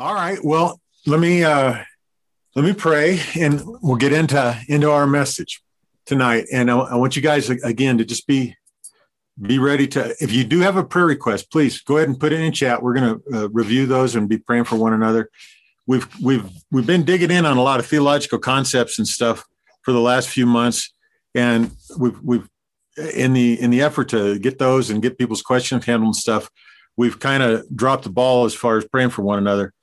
All right. Well, let me uh, let me pray, and we'll get into into our message tonight. And I, I want you guys again to just be be ready to. If you do have a prayer request, please go ahead and put it in chat. We're going to uh, review those and be praying for one another. We've we've we've been digging in on a lot of theological concepts and stuff for the last few months, and we've we've in the in the effort to get those and get people's questions handled and stuff. We've kind of dropped the ball as far as praying for one another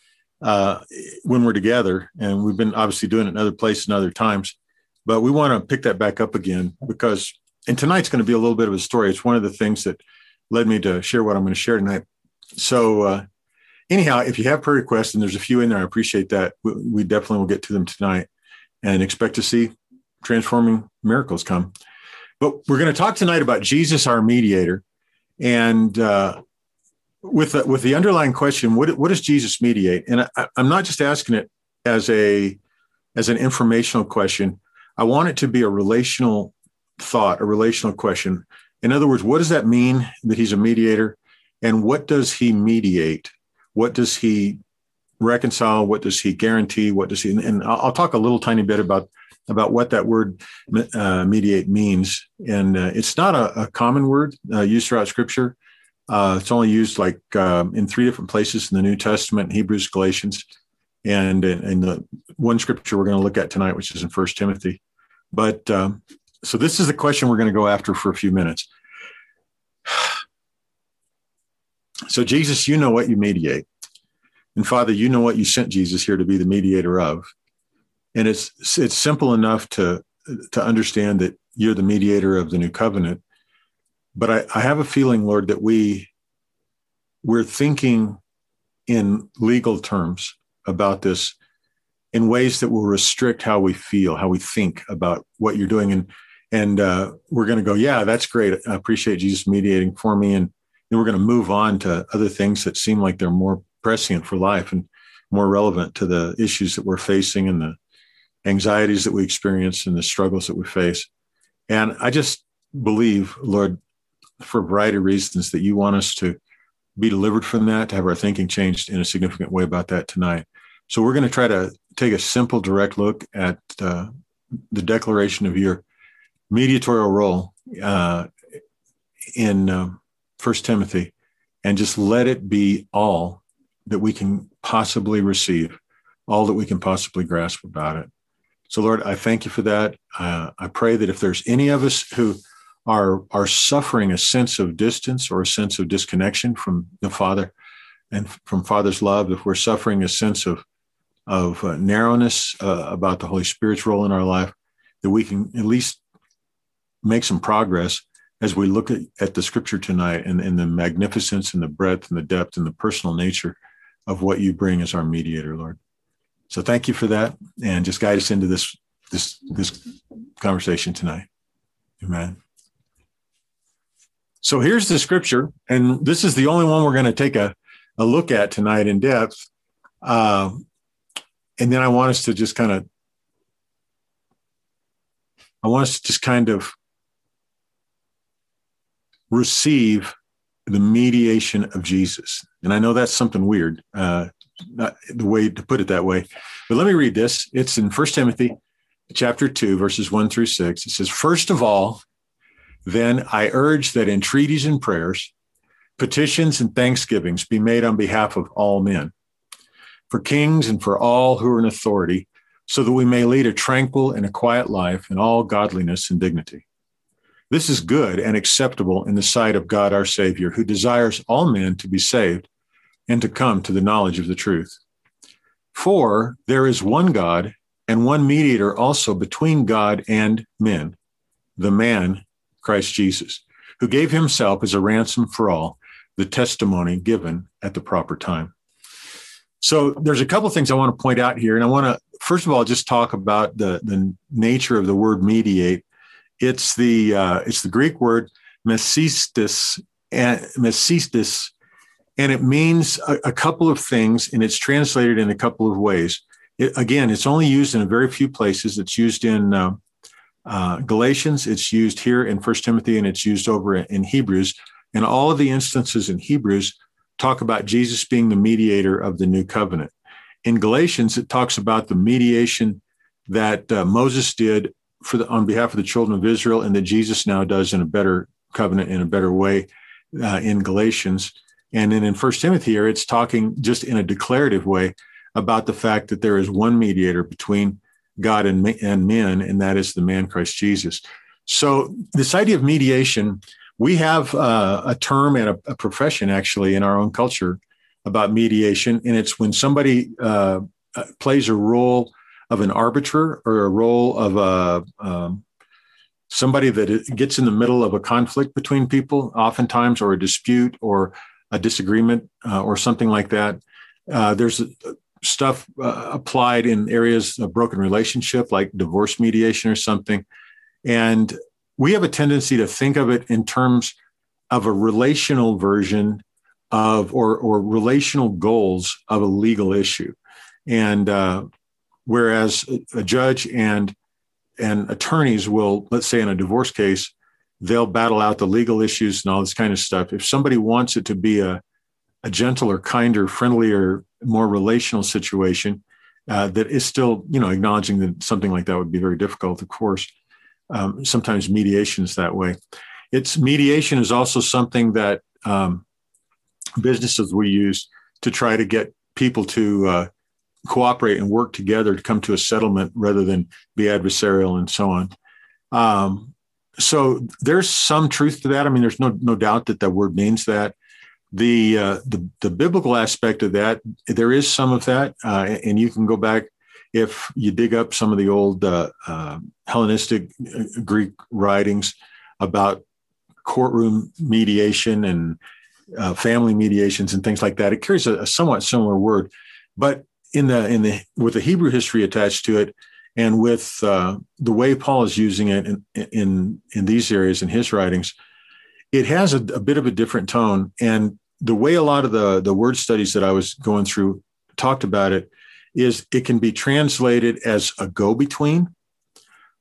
uh, when we're together. And we've been obviously doing it in other places and other times, but we want to pick that back up again because, and tonight's going to be a little bit of a story. It's one of the things that led me to share what I'm going to share tonight. So, uh, anyhow, if you have prayer requests, and there's a few in there, I appreciate that. We, we definitely will get to them tonight and expect to see transforming miracles come. But we're going to talk tonight about Jesus, our mediator. And uh, with the, with the underlying question, what what does Jesus mediate? And I, I'm not just asking it as a as an informational question. I want it to be a relational thought, a relational question. In other words, what does that mean that he's a mediator, and what does he mediate? What does he reconcile? What does he guarantee? What does he? And I'll talk a little tiny bit about about what that word uh, mediate means. And uh, it's not a, a common word uh, used throughout Scripture. Uh, it's only used like um, in three different places in the New Testament, Hebrews, Galatians, and in, the one scripture we're going to look at tonight, which is in First Timothy. But um, so this is the question we're going to go after for a few minutes. So Jesus, you know what you mediate, and Father, you know what you sent Jesus here to be the mediator of, and it's it's simple enough to to understand that you're the mediator of the new covenant but I, I have a feeling, Lord, that we we're thinking in legal terms about this in ways that will restrict how we feel, how we think about what you're doing, and and uh, we're going to go, yeah, that's great. I appreciate Jesus mediating for me, and then we're going to move on to other things that seem like they're more prescient for life and more relevant to the issues that we're facing and the anxieties that we experience and the struggles that we face. And I just believe, Lord, for a variety of reasons that you want us to be delivered from that, to have our thinking changed in a significant way about that tonight. So we're going to try to take a simple, direct look at uh, the declaration of your mediatorial role uh, in uh, First Timothy, and just let it be all that we can possibly receive, all that we can possibly grasp about it. So, Lord, I thank you for that. Uh, I pray that if there's any of us who are are suffering a sense of distance or a sense of disconnection from the Father and from Father's love, if we're suffering a sense of of uh, narrowness uh, about the Holy Spirit's role in our life, that we can at least make some progress as we look at, at the Scripture tonight and, and the magnificence and the breadth and the depth and the personal nature of what you bring as our mediator, Lord. So thank you for that, and just guide us into this this this conversation tonight. Amen. So here's the scripture, and this is the only one we're going to take a, a look at tonight in depth. Uh, and then I want us to just kind of, I want us to just kind of receive the mediation of Jesus. And I know that's something weird, uh, not the way to put it that way. But let me read this. It's in First Timothy chapter 2, verses 1 through 6. It says, First of all, then I urge that entreaties and prayers, petitions and thanksgivings be made on behalf of all men, for kings and for all who are in authority, so that we may lead a tranquil and a quiet life in all godliness and dignity. This is good and acceptable in the sight of God our Savior, who desires all men to be saved and to come to the knowledge of the truth. For there is one God and one mediator also between God and men, the man Christ Jesus, who gave himself as a ransom for all, the testimony given at the proper time. So there's a couple of things I want to point out here. And I want to, first of all, just talk about the, the nature of the word mediate. It's the, uh, it's the Greek word mesistis, and, mesistis, and it means a, a, couple of things, and it's translated in a couple of ways. It, again, it's only used in a very few places. It's used in uh, uh, Galatians, it's used here in First Timothy, and it's used over in Hebrews. And all of the instances in Hebrews talk about Jesus being the mediator of the new covenant. in Galatians, it talks about the mediation that uh, Moses did for the, on behalf of the children of Israel, and that Jesus now does in a better covenant in a better way uh, in Galatians. And then in First Timothy here, it's talking just in a declarative way about the fact that there is one mediator between God and, and men, and that is the man Christ Jesus. So this idea of mediation, we have uh, a term and a, a, profession actually in our own culture about mediation, and it's when somebody uh, uh plays a role of an arbiter or a role of a um, somebody that gets in the middle of a conflict between people, oftentimes, or a dispute or a disagreement uh, or something like that. Uh, there's stuff uh, applied in areas of broken relationship, like divorce mediation or something. And we have a tendency to think of it in terms of a relational version of or, or relational goals of a legal issue. And uh, whereas a judge and and attorneys will, let's say in a divorce case, they'll battle out the legal issues and all this kind of stuff. If somebody wants it to be a, a gentler, kinder, friendlier, more relational situation, uh, that is still, you know, acknowledging that something like that would be very difficult, of course. Um, sometimes mediation is that way. It's mediation is also something that um, businesses will use to try to get people to uh, cooperate and work together to come to a settlement rather than be adversarial and so on. Um, so there's some truth to that. I mean, there's no no doubt that that word means that. The uh, the the biblical aspect of that, there is some of that, uh, and you can go back if you dig up some of the old uh, uh Hellenistic uh, Greek writings about courtroom mediation and uh, family mediations and things like that. It carries a, a somewhat similar word, but in the in the with the Hebrew history attached to it, and with the way Paul is using it in, in in these areas in his writings, it has a, a bit of a different tone. And the way a lot of the the word studies that I was going through talked about it is it can be translated as a go between,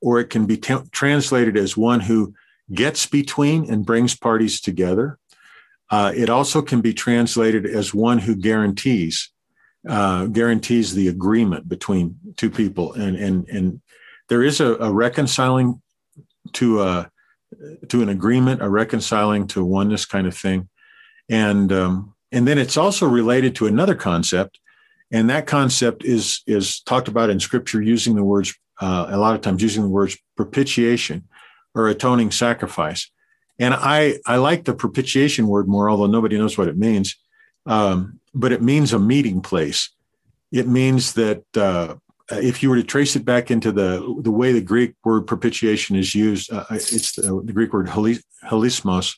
or it can be t- translated as one who gets between and brings parties together. Uh, it also can be translated as one who guarantees uh, guarantees the agreement between two people, and and and there is a, a reconciling to a to an agreement, a reconciling to oneness kind of thing, and um, and then it's also related to another concept, and that concept is is talked about in Scripture using the words uh, a lot of times using the words propitiation or atoning sacrifice, and I I like the propitiation word more, although nobody knows what it means. Um, but it means a meeting place. It means that uh, if you were to trace it back into the the way the Greek word propitiation is used, uh, it's the, the, Greek word hilasmos.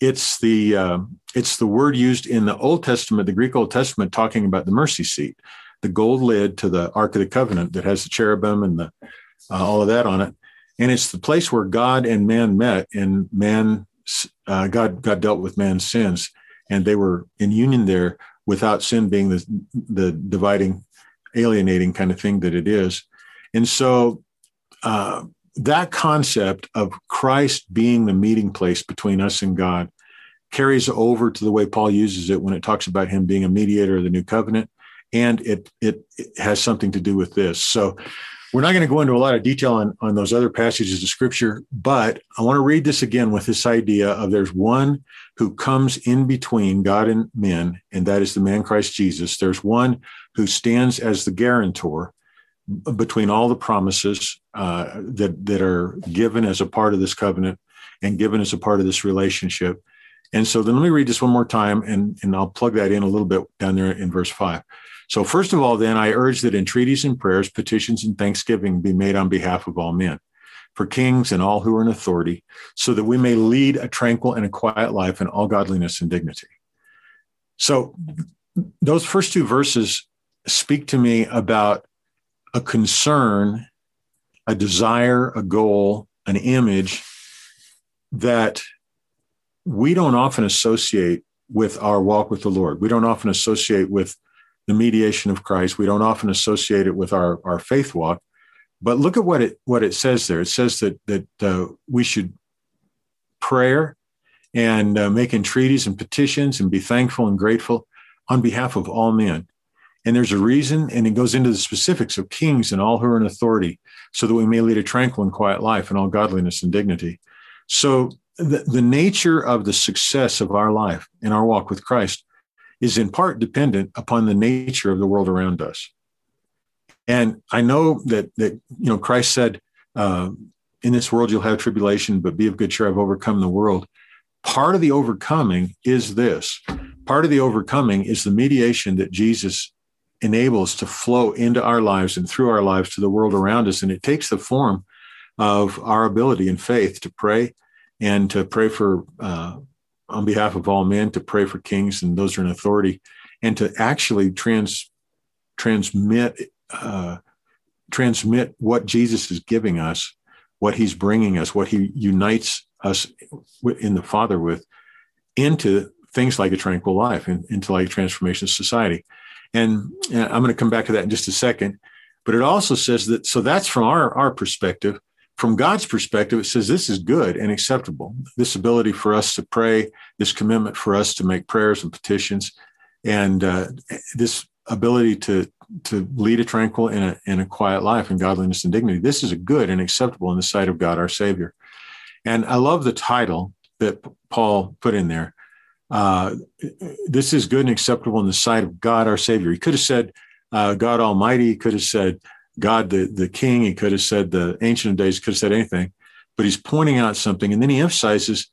It's the uh, it's the word used in the Old Testament, the Greek Old Testament, talking about the mercy seat, the gold lid to the Ark of the Covenant that has the cherubim and the uh, all of that on it, and it's the place where God and man met, and man uh, God God dealt with man's sins and they were in union there without sin being the, the dividing, alienating kind of thing that it is. And so uh, that concept of Christ being the meeting place between us and God carries over to the way Paul uses it when it talks about him being a mediator of the new covenant. And it, it, it has something to do with this. So we're not going to go into a lot of detail on, on those other passages of scripture, but I want to read this again with this idea of there's one who comes in between God and men, and that is the man Christ Jesus. There's one who stands as the guarantor between all the promises uh, that, that are given as a part of this covenant and given as a part of this relationship. And so then let me read this one more time, and, and I'll plug that in a little bit down there in verse five. So, first of all, then, I urge that entreaties and prayers, petitions and thanksgiving be made on behalf of all men, for kings and all who are in authority, so that we may lead a tranquil and a quiet life in all godliness and dignity. So, those first two verses speak to me about a concern, a desire, a goal, an image that we don't often associate with our walk with the Lord. We don't often associate with the mediation of Christ. We don't often associate it with our, our faith walk, but look at what it what it says there. It says that that uh, we should prayer and uh, make entreaties and petitions and be thankful and grateful on behalf of all men. And there's a reason, and it goes into the specifics of kings and all who are in authority, so that we may lead a tranquil and quiet life in all godliness and dignity. So, the, the nature of the success of our life in our walk with Christ is in part dependent upon the nature of the world around us. And I know that that you know Christ said, uh, "In this world you'll have tribulation, but be of good cheer. I've overcome the world." Part of the overcoming is this. Part of the overcoming is the mediation that Jesus enables to flow into our lives and through our lives to the world around us, and it takes the form of our ability and faith to pray and to pray for uh, on behalf of all men, to pray for kings and those who are in authority, and to actually trans transmit uh, transmit what Jesus is giving us, what He's bringing us, what He unites us in the Father with, into things like a tranquil life, into like transformation society. And, and I'm going to come back to that in just a second. But it also says that so that's from our our perspective. From God's perspective, it says this is good and acceptable. This ability for us to pray, this commitment for us to make prayers and petitions, and uh, this ability to to lead a tranquil and a, and a quiet life in godliness and dignity. This is a good and acceptable in the sight of God our Savior. And I love the title that Paul put in there. Uh, this is good and acceptable in the sight of God our Savior. He could have said uh, God Almighty. He could have said God the, the King. He could have said the Ancient of Days. Could have said anything. But he's pointing out something, and then he emphasizes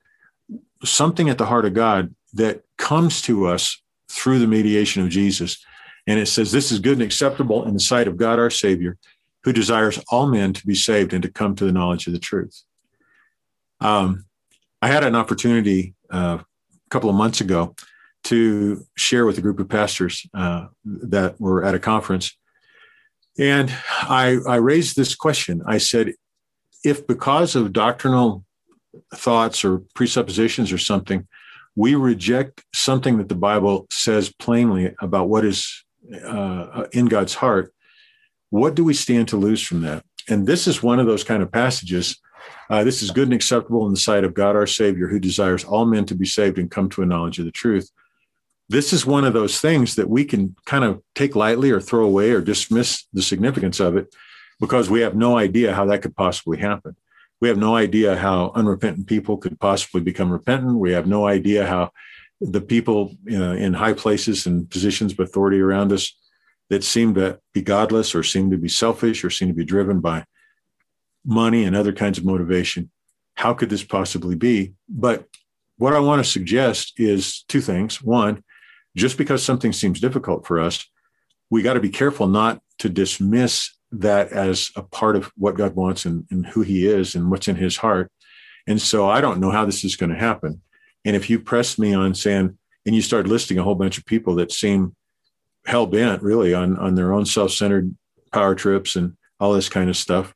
something at the heart of God that comes to us through the mediation of Jesus and it says, This is good and acceptable in the sight of God our Savior, who desires all men to be saved and to come to the knowledge of the truth. Um, I had an opportunity uh, couple of months ago to share with a group of pastors uh, that were at a conference. And I, I raised this question. I said, if because of doctrinal thoughts or presuppositions or something, we reject something that the Bible says plainly about what is uh, in God's heart, what do we stand to lose from that? And this is one of those kind of passages. Uh, this is good and acceptable in the sight of God our Savior, who desires all men to be saved and come to a knowledge of the truth. This is one of those things that we can kind of take lightly or throw away or dismiss the significance of it because we have no idea how that could possibly happen. We have no idea how unrepentant people could possibly become repentant. We have no idea how the people you know, in high places and positions of authority around us that seem to be godless or seem to be selfish or seem to be driven by money and other kinds of motivation. How could this possibly be? But what I want to suggest is two things. One, just because something seems difficult for us, we got to be careful not to dismiss that as a part of what God wants and, and who He is and what's in His heart. And so I don't know how this is going to happen. And if you press me on saying, and you start listing a whole bunch of people that seem hell bent really on, on their own self centered power trips and all this kind of stuff,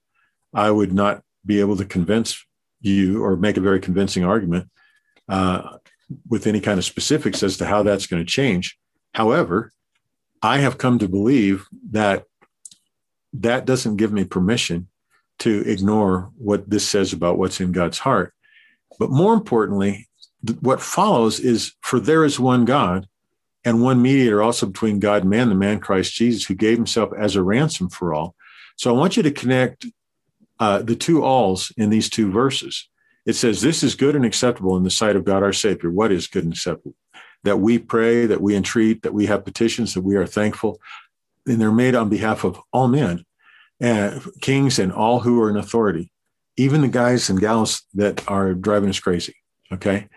I would not be able to convince you or make a very convincing argument uh, with any kind of specifics as to how that's going to change. However, I have come to believe that that doesn't give me permission to ignore what this says about what's in God's heart. But more importantly, what follows is for there is one God and one mediator also between God and man, the man Christ Jesus, who gave himself as a ransom for all. So I want you to connect uh, the two alls in these two verses. It says, This is good and acceptable in the sight of God our Savior. What is good and acceptable? That we pray, that we entreat, that we have petitions, that we are thankful. And they're made on behalf of all men, uh, kings, and all who are in authority, even the guys and gals that are driving us crazy. Okay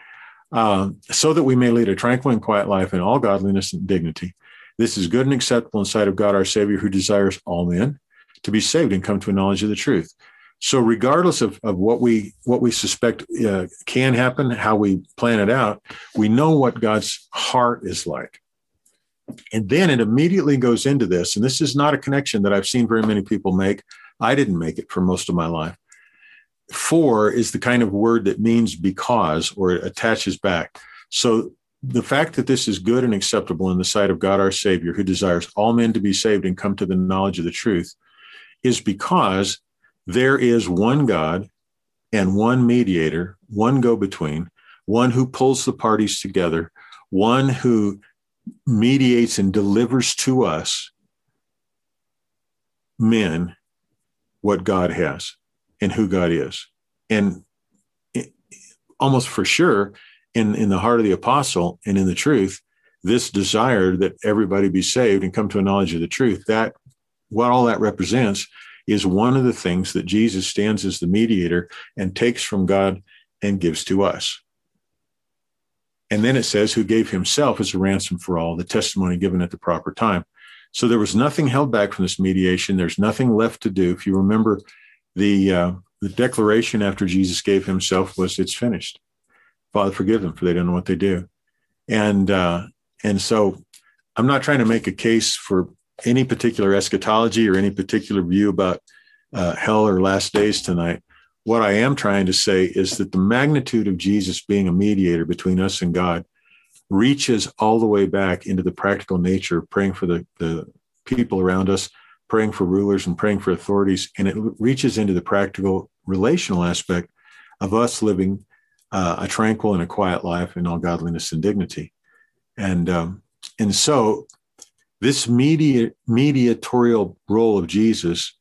um, so that we may lead a tranquil and quiet life in all godliness and dignity. This is good and acceptable in the sight of God our Savior, who desires all men to be saved and come to a knowledge of the truth. So, regardless of, of what we what we suspect uh, can happen, how we plan it out, we know what God's heart is like. And then it immediately goes into this, and this is not a connection that I've seen very many people make. I didn't make it for most of my life for is the kind of word that means because or it attaches back. So the fact that this is good and acceptable in the sight of God our Savior, who desires all men to be saved and come to the knowledge of the truth, is because there is one God and one mediator, one go between, one who pulls the parties together, one who mediates and delivers to us men what God has and who God is. And almost for sure, in, in the heart of the apostle and in the truth, this desire that everybody be saved and come to a knowledge of the truth, that what all that represents is one of the things that Jesus stands as the mediator and takes from God and gives to us. And then it says, who gave himself as a ransom for all, the testimony given at the proper time. So there was nothing held back from this mediation. There's nothing left to do. If you remember the, uh, the declaration after Jesus gave himself was, it's finished. Father, forgive them for they don't know what they do. And, uh, and so I'm not trying to make a case for any particular eschatology or any particular view about uh, hell or last days tonight. What I am trying to say is that the magnitude of Jesus being a mediator between us and God reaches all the way back into the practical nature of praying for the, the people around us, praying for rulers, and praying for authorities. And it reaches into the practical relational aspect of us living uh, a tranquil and a quiet life in all godliness and dignity. And, um, and so this media, mediatorial role of Jesus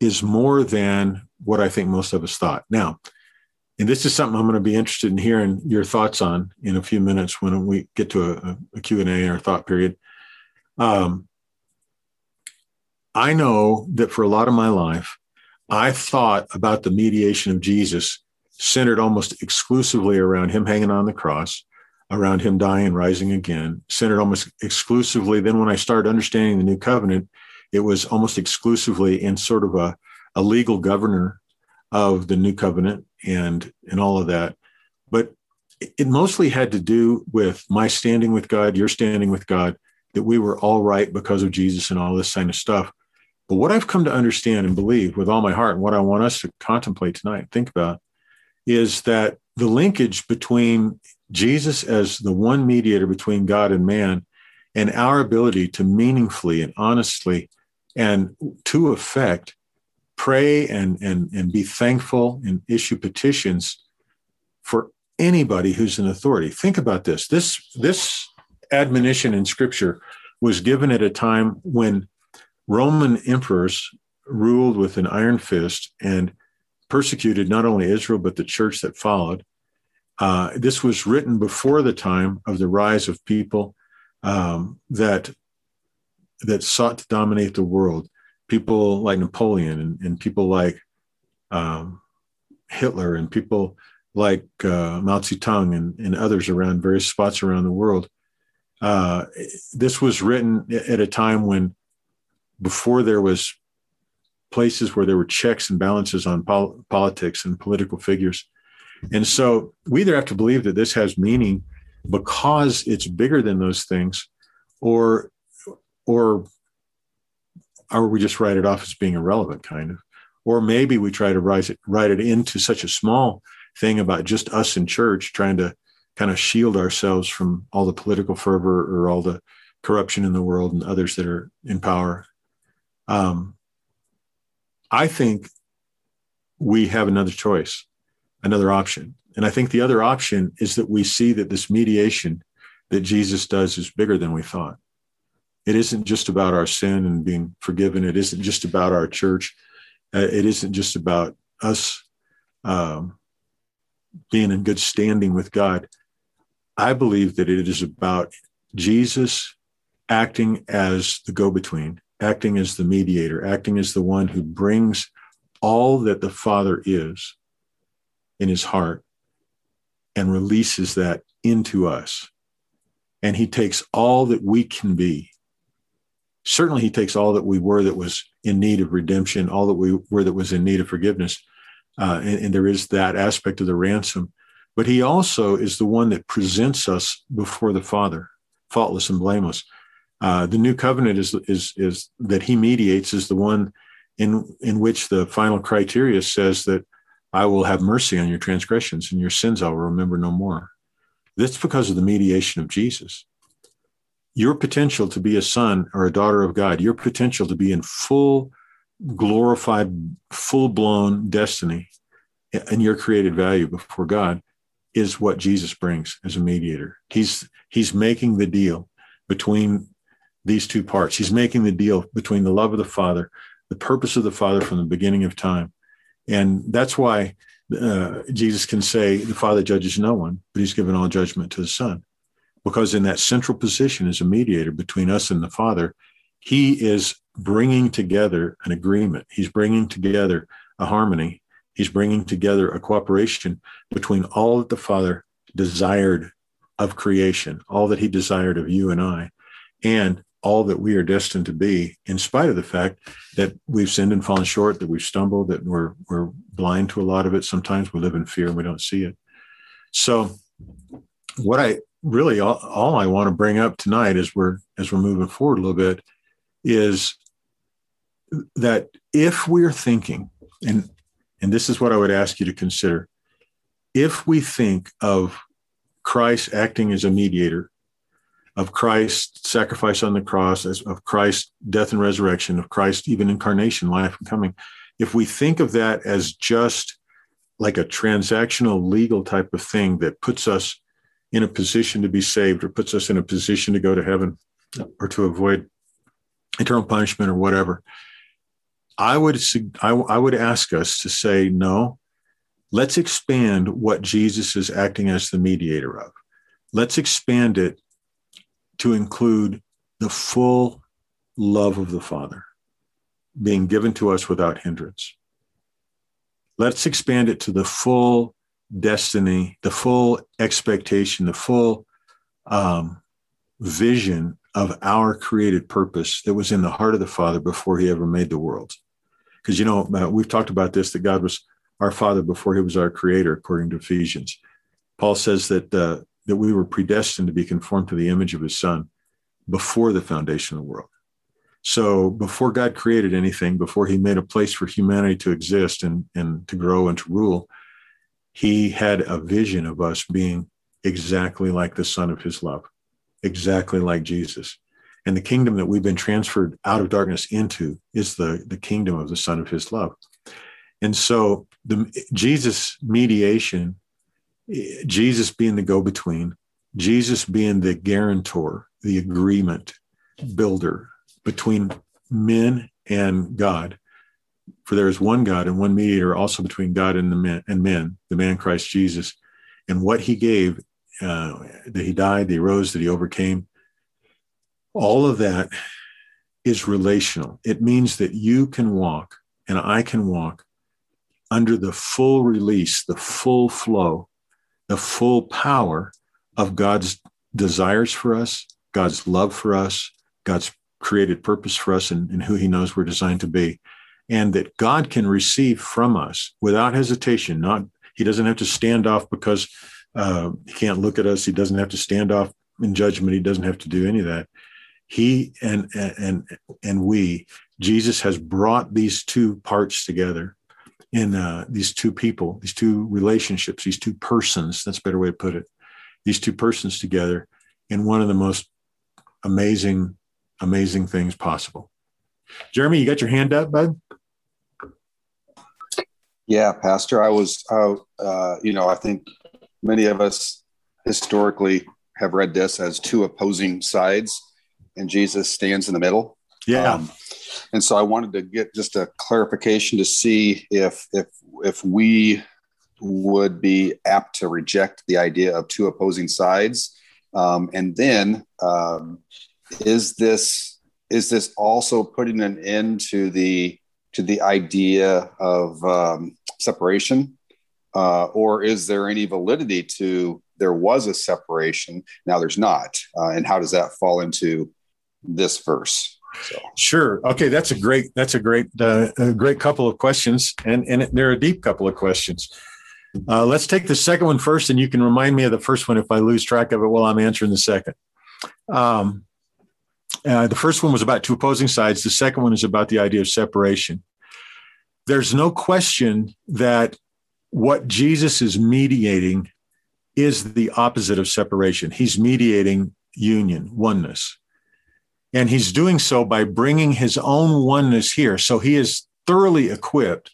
is more than what I think most of us thought. Now, and this is something I'm going to be interested in hearing your thoughts on in a few minutes when we get to a, a Q&A or thought period. Um, I know that for a lot of my life, I thought about the mediation of Jesus centered almost exclusively around him hanging on the cross, around him dying and rising again, centered almost exclusively. Then, when I started understanding the new covenant, it was almost exclusively in sort of a, a legal governor of the new covenant and and all of that. But it mostly had to do with my standing with God, your standing with God, that we were all right because of Jesus and all this kind of stuff. But what I've come to understand and believe with all my heart, and what I want us to contemplate tonight, think about, is that the linkage between Jesus as the one mediator between God and man and our ability to meaningfully and honestly and to effect pray and, and, and be thankful and issue petitions for anybody who's in authority. Think about this. This, this admonition in scripture was given at a time when Roman emperors ruled with an iron fist and persecuted not only Israel, but the church that followed. Uh, this was written before the time of the rise of people um, that that sought to dominate the world. People like Napoleon and, and people like um, Hitler and people like uh, Mao Zedong and, and others around various spots around the world. Uh, this was written at a time when, before there was places where there were checks and balances on pol- politics and political figures. And so we either have to believe that this has meaning because it's bigger than those things, or or or we just write it off as being irrelevant, kind of. Or maybe we try to write it, write it into such a small thing about just us in church, trying to kind of shield ourselves from all the political fervor or all the corruption in the world and others that are in power. Um, I think we have another choice, another option. And I think the other option is that we see that this mediation that Jesus does is bigger than we thought. It isn't just about our sin and being forgiven. It isn't just about our church. Uh, it isn't just about us um, being in good standing with God. I believe that it is about Jesus acting as the go between, acting as the mediator, acting as the one who brings all that the Father is in his heart and releases that into us. And he takes all that we can be certainly he takes all that we were that was in need of redemption, all that we were that was in need of forgiveness. Uh, and, and, there is that aspect of the ransom. But he also is the one that presents us before the Father, faultless and blameless. Uh, the new covenant is, is, is that he mediates is the one in, in which the final criteria says that I will have mercy on your transgressions and your sins I will remember no more. That's because of the mediation of Jesus your potential to be a son or a daughter of God, your potential to be in full, glorified, full blown destiny and your created value before God is what Jesus brings as a mediator. He's he's making the deal between these two parts. He's making the deal between the love of the Father, the purpose of the Father from the beginning of time. And that's why uh, Jesus can say, The Father judges no one, but he's given all judgment to the Son. Because in that central position as a mediator between us and the Father, he is bringing together an agreement. He's bringing together a harmony. He's bringing together a cooperation between all that the Father desired of creation, all that he desired of you and I, and all that we are destined to be, in spite of the fact that we've sinned and fallen short, that we've stumbled, that we're, we're blind to a lot of it. Sometimes we live in fear and we don't see it. So, what I really all, all I want to bring up tonight as we're as we're moving forward a little bit is that if we're thinking, and and this is what I would ask you to consider, if we think of Christ acting as a mediator, of Christ's sacrifice on the cross, of Christ's death and resurrection, of Christ even incarnation, life and coming, if we think of that as just like a transactional legal type of thing that puts us in a position to be saved or puts us in a position to go to heaven or to avoid eternal punishment or whatever, I would I, I would ask us to say no. Let's expand what Jesus is acting as the mediator of. Let's expand it to include the full love of the Father being given to us without hindrance. Let's expand it to the full destiny, the full expectation, the full um, vision of our created purpose that was in the heart of the Father before he ever made the world. Because, you know, uh, we've talked about this that God was our Father before he was our creator, according to Ephesians. Paul says that, uh, that we were predestined to be conformed to the image of his Son before the foundation of the world. So before God created anything, before he made a place for humanity to exist and, and to grow and to rule, he had a vision of us being exactly like the son of his love, exactly like Jesus. And the kingdom that we've been transferred out of darkness into is the, the kingdom of the son of his love. And so the Jesus mediation, Jesus being the go-between, Jesus being the guarantor, the agreement builder between men and God, for there is one God and one mediator also between God and the men and men, the man Christ Jesus. And what he gave, uh, that he died, that he rose, that he overcame, all of that is relational. It means that you can walk and I can walk under the full release, the full flow, the full power of God's desires for us, God's love for us, God's created purpose for us, and, and who He knows we're designed to be and that God can receive from us without hesitation. Not he doesn't have to stand off because uh, he can't look at us. He doesn't have to stand off in judgment. He doesn't have to do any of that. He and and and we, Jesus has brought these two parts together in uh, these two people, these two relationships, these two persons. That's a better way to put it. These two persons together in one of the most amazing, amazing things possible. Jeremy, you got your hand up, bud? Yeah, Pastor. I was, uh, uh, you know, I think many of us historically have read this as two opposing sides, and Jesus stands in the middle. Yeah. Um, and so I wanted to get just a clarification to see if if if we would be apt to reject the idea of two opposing sides, um, and then um, is this is this also putting an end to the to the idea of um, separation? Uh, or is there any validity to there was a separation, now there's not? Uh, and how does that fall into this verse? So. Sure. Okay, that's a great that's a great uh, a great couple of questions, and and they're a deep couple of questions. Uh, let's take the second one first, and you can remind me of the first one if I lose track of it while I'm answering the second. Um, uh, the first one was about two opposing sides. The second one is about the idea of separation. There's no question that what Jesus is mediating is the opposite of separation. He's mediating union, oneness. And he's doing so by bringing his own oneness here. So he is thoroughly equipped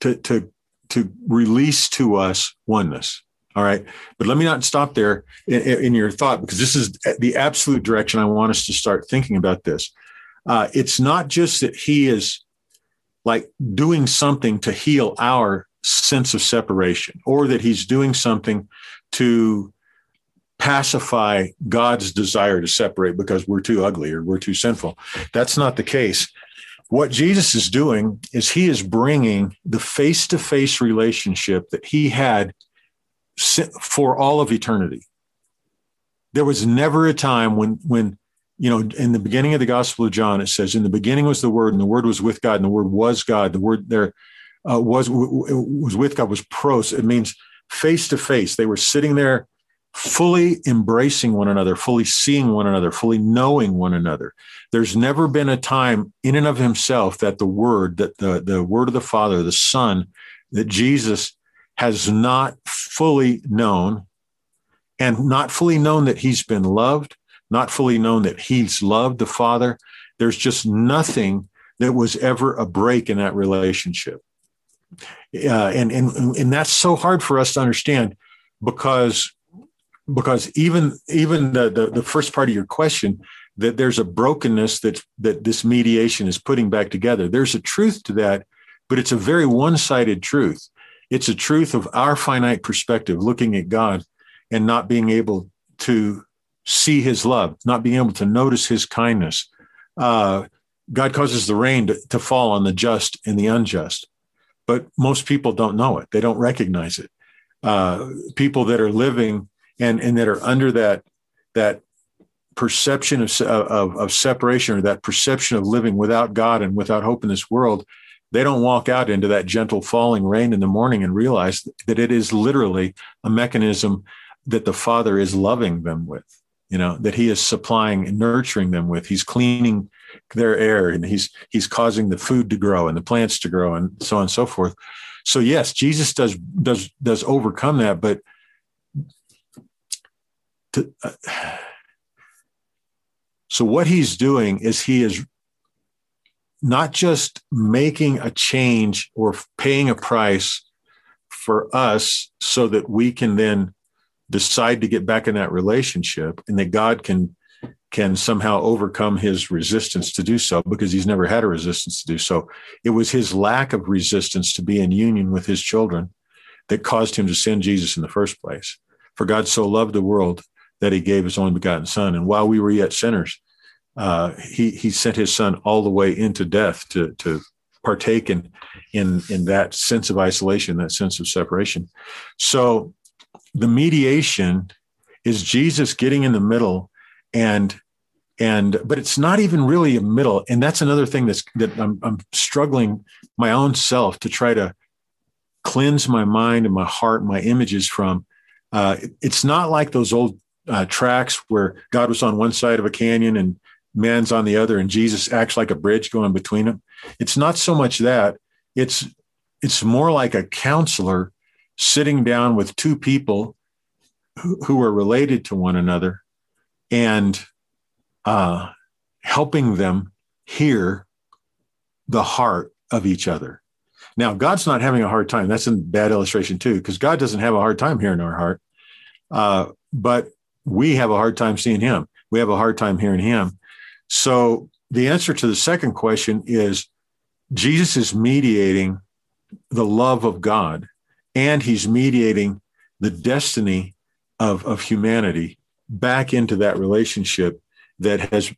to, to, to release to us oneness. All right. But let me not stop there in, in, your thought because this is the absolute direction I want us to start thinking about this. Uh, it's not just that he is like doing something to heal our sense of separation or that he's doing something to pacify God's desire to separate because we're too ugly or we're too sinful. That's not the case. What Jesus is doing is he is bringing the face to face relationship that he had for all of eternity. There was never a time when, when, you know, in the beginning of the Gospel of John, it says, "In the beginning was the Word, and the Word was with God, and the Word was God." The Word there uh, was was with God was pros. It means face to face. They were sitting there fully embracing one another, fully seeing one another, fully knowing one another. There's never been a time in and of himself that the word, that the, the word of the Father, the Son, that Jesus has not fully known and not fully known that he's been loved, not fully known that he's loved the Father. There's just nothing that was ever a break in that relationship. Uh, and, and, and that's so hard for us to understand because because even even the, the, the first part of your question that there's a brokenness that that this mediation is putting back together. There's a truth to that but it's a very one-sided truth. It's a truth of our finite perspective looking at god and not being able to see his love not being able to notice his kindness. Uh, god causes the rain to, to fall on the just and the unjust but most people don't know it. They don't recognize it. Uh, people that are living and and that are under that that perception of, of, of separation or that perception of living without God and without hope in this world, they don't walk out into that gentle falling rain in the morning and realize that it is literally a mechanism that the Father is loving them with, you know, that He is supplying and nurturing them with. He's cleaning their air and He's He's causing the food to grow and the plants to grow and so on and so forth. So yes, Jesus does does does overcome that, but to, uh, so what he's doing is he is not just making a change or paying a price for us so that we can then decide to get back in that relationship and that God can can somehow overcome his resistance to do so because he's never had a resistance to do so. It was his lack of resistance to be in union with his children that caused him to send Jesus in the first place. For God so loved the world that he gave his only begotten son. And while we were yet sinners, uh, he, he sent his son all the way into death to, to partake in, in, in that sense of isolation, that sense of separation. So the mediation is Jesus getting in the middle and and but it's not even really a middle and that's another thing that's that I'm, I'm struggling my own self to try to cleanse my mind and my heart and my images from uh, it's not like those old uh, tracks where God was on one side of a canyon and man's on the other, and Jesus acts like a bridge going between them. It's not so much that it's it's more like a counselor sitting down with two people who, who are related to one another and uh, helping them hear the heart of each other. Now, God's not having a hard time. That's a bad illustration too, because God doesn't have a hard time hearing our heart. Uh, but we have a hard time seeing him. We have a hard time hearing him. So the answer to the second question is Jesus is mediating the love of God and he's mediating the destiny of, of humanity back into that relationship that has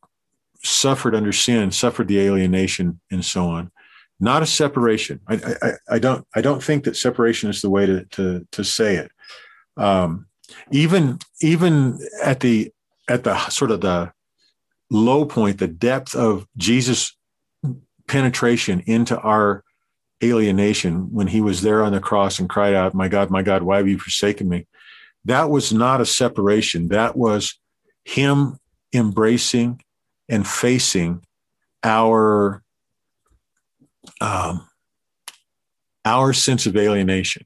suffered under sin, suffered the alienation, and so on. Not a separation. I, I, I don't I don't think that separation is the way to to, to say it. Um, even even at the at the sort of the low point, the depth of Jesus' penetration into our alienation when he was there on the cross and cried out, My God, my God, why have you forsaken me? That was not a separation. That was him embracing and facing our um, our sense of alienation,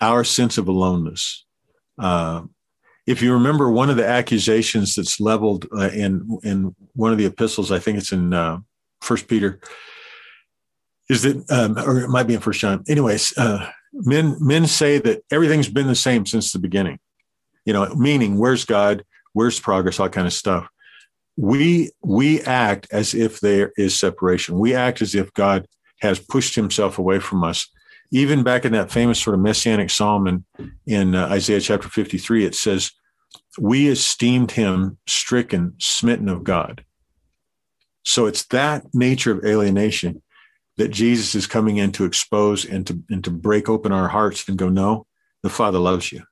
our sense of aloneness, uh, if you remember, one of the accusations that's leveled uh, in in one of the epistles, I think it's in uh, First Peter, is that, um, or it might be in First John. Anyways, uh, men men say that everything's been the same since the beginning. You know, meaning where's God, where's progress, all kind of stuff. We we act as if there is separation. We act as if God has pushed himself away from us. Even back in that famous sort of messianic psalm in, in uh, Isaiah chapter 53, it says, We esteemed him stricken, smitten of God. So it's that nature of alienation that Jesus is coming in to expose and to, and to break open our hearts and go, No, the Father loves you.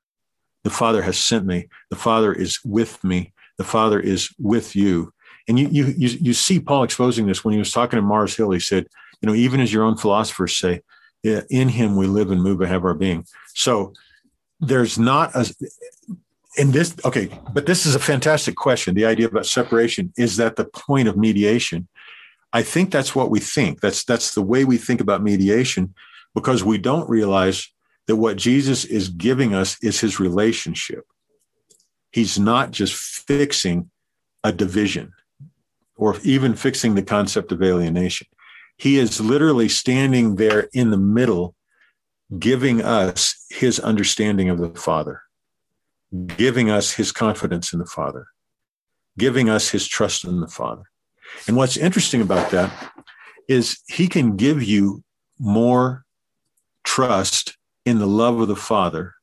The Father has sent me. The Father is with me. The Father is with you. And you, you, you, you see Paul exposing this when he was talking to Mars Hill. He said, you know, even as your own philosophers say, in him we live and move and have our being. So there's not a, in this, okay, but this is a fantastic question. The idea about separation is that the point of mediation? I think that's what we think. That's that's the way we think about mediation because we don't realize that what Jesus is giving us is his relationship. He's not just fixing a division or even fixing the concept of alienation. He is literally standing there in the middle, giving us his understanding of the Father, giving us his confidence in the Father, giving us his trust in the Father. And what's interesting about that is he can give you more trust in the love of the Father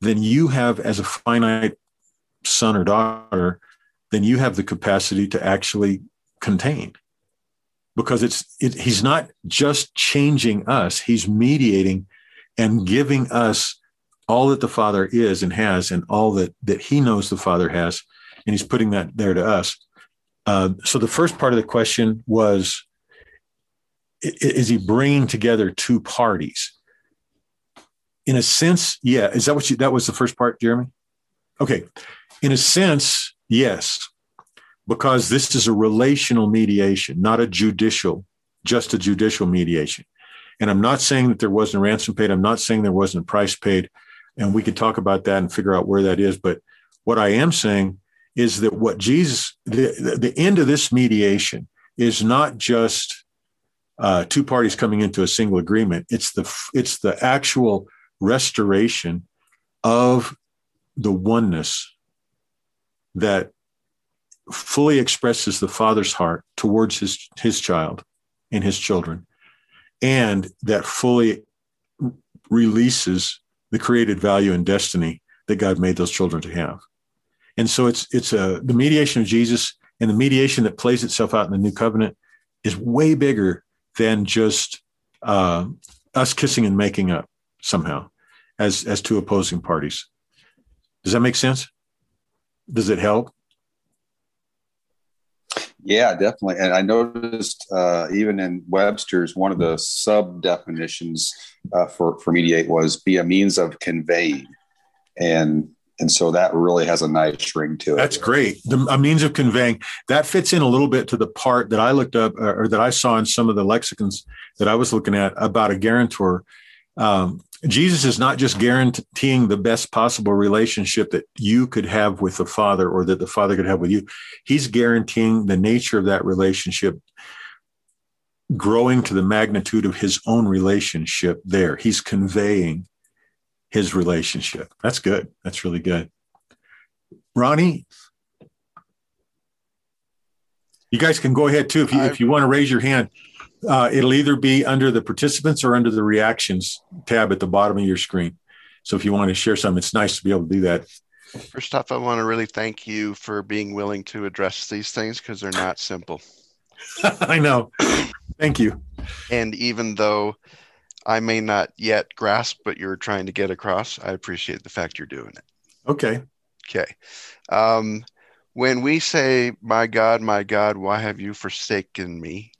than you have as a finite son or daughter, than you have the capacity to actually contain because it's it, he's not just changing us he's mediating and giving us all that the father is and has and all that that he knows the father has. And he's putting that there to us. Uh, so the first part of the question was is he bringing together two parties? In a sense yeah. Is that what you that was the first part jeremy? Okay. In a sense yes because this is a relational mediation, not a judicial, just a judicial mediation. And I'm not saying that there wasn't a ransom paid. I'm not saying there wasn't a price paid. And we could talk about that and figure out where that is. But what I am saying is that what Jesus, the, the end of this mediation is not just uh, two parties coming into a single agreement. It's the it's the actual restoration of the oneness that fully expresses the father's heart towards his his child and his children and that fully releases the created value and destiny that God made those children to have. And so it's it's a the mediation of Jesus and the mediation that plays itself out in the new covenant is way bigger than just uh, us kissing and making up somehow as as two opposing parties. Does that make sense? Does it help? Yeah, definitely. And I noticed uh, even in Webster's, one of the sub definitions uh, for, for mediate was be a means of conveying. And and so that really has a nice ring to it. That's great. The, a means of conveying that fits in a little bit to the part that I looked up or that I saw in some of the lexicons that I was looking at about a guarantor. Um, Jesus is not just guaranteeing the best possible relationship that you could have with the Father or that the Father could have with you. He's guaranteeing the nature of that relationship growing to the magnitude of his own relationship there. He's conveying his relationship. That's good. That's really good. Ronnie, you guys can go ahead too if you, if you want to raise your hand. Uh, it'll either be under the participants or under the reactions tab at the bottom of your screen. So if you want to share some, it's nice to be able to do that. First off, I want to really thank you for being willing to address these things because they're not simple. I know. Thank you. And even though I may not yet grasp what you're trying to get across, I appreciate the fact you're doing it. Okay. Okay. Um, when we say, My God, my God, why have you forsaken me?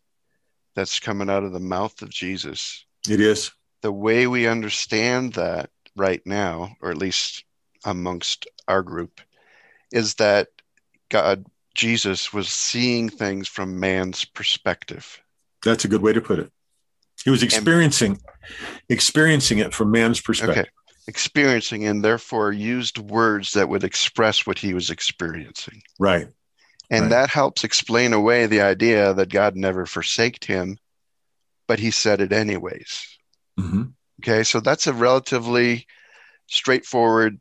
That's coming out of the mouth of Jesus. It is. The way we understand that right now, or at least amongst our group, is that God, Jesus, was seeing things from man's perspective. That's a good way to put it. He was experiencing and, experiencing it from man's perspective. Okay. Experiencing and therefore used words that would express what he was experiencing. Right. And right. that helps explain away the idea that God never forsaked him, but he said it anyways. Mm-hmm. Okay, so that's a relatively straightforward,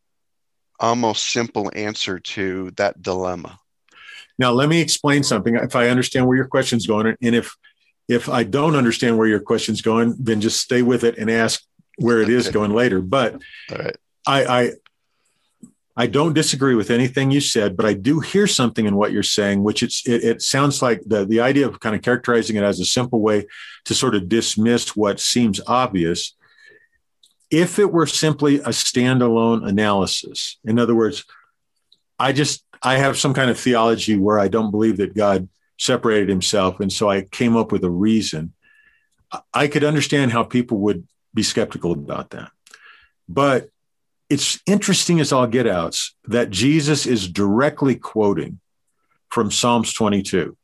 almost simple answer to that dilemma. Now, let me explain something. If I understand where your question's going, and if if I don't understand where your question's going, then just stay with it and ask where it is going later. But I, I I don't disagree with anything you said, but I do hear something in what you're saying, which it's it, it, sounds like the the idea of kind of characterizing it as a simple way to sort of dismiss what seems obvious. If it were simply a standalone analysis, in other words, I just I have some kind of theology where I don't believe that God separated himself, and so I came up with a reason. I could understand how people would be skeptical about that. But it's interesting as all get outs that Jesus is directly quoting from Psalms 22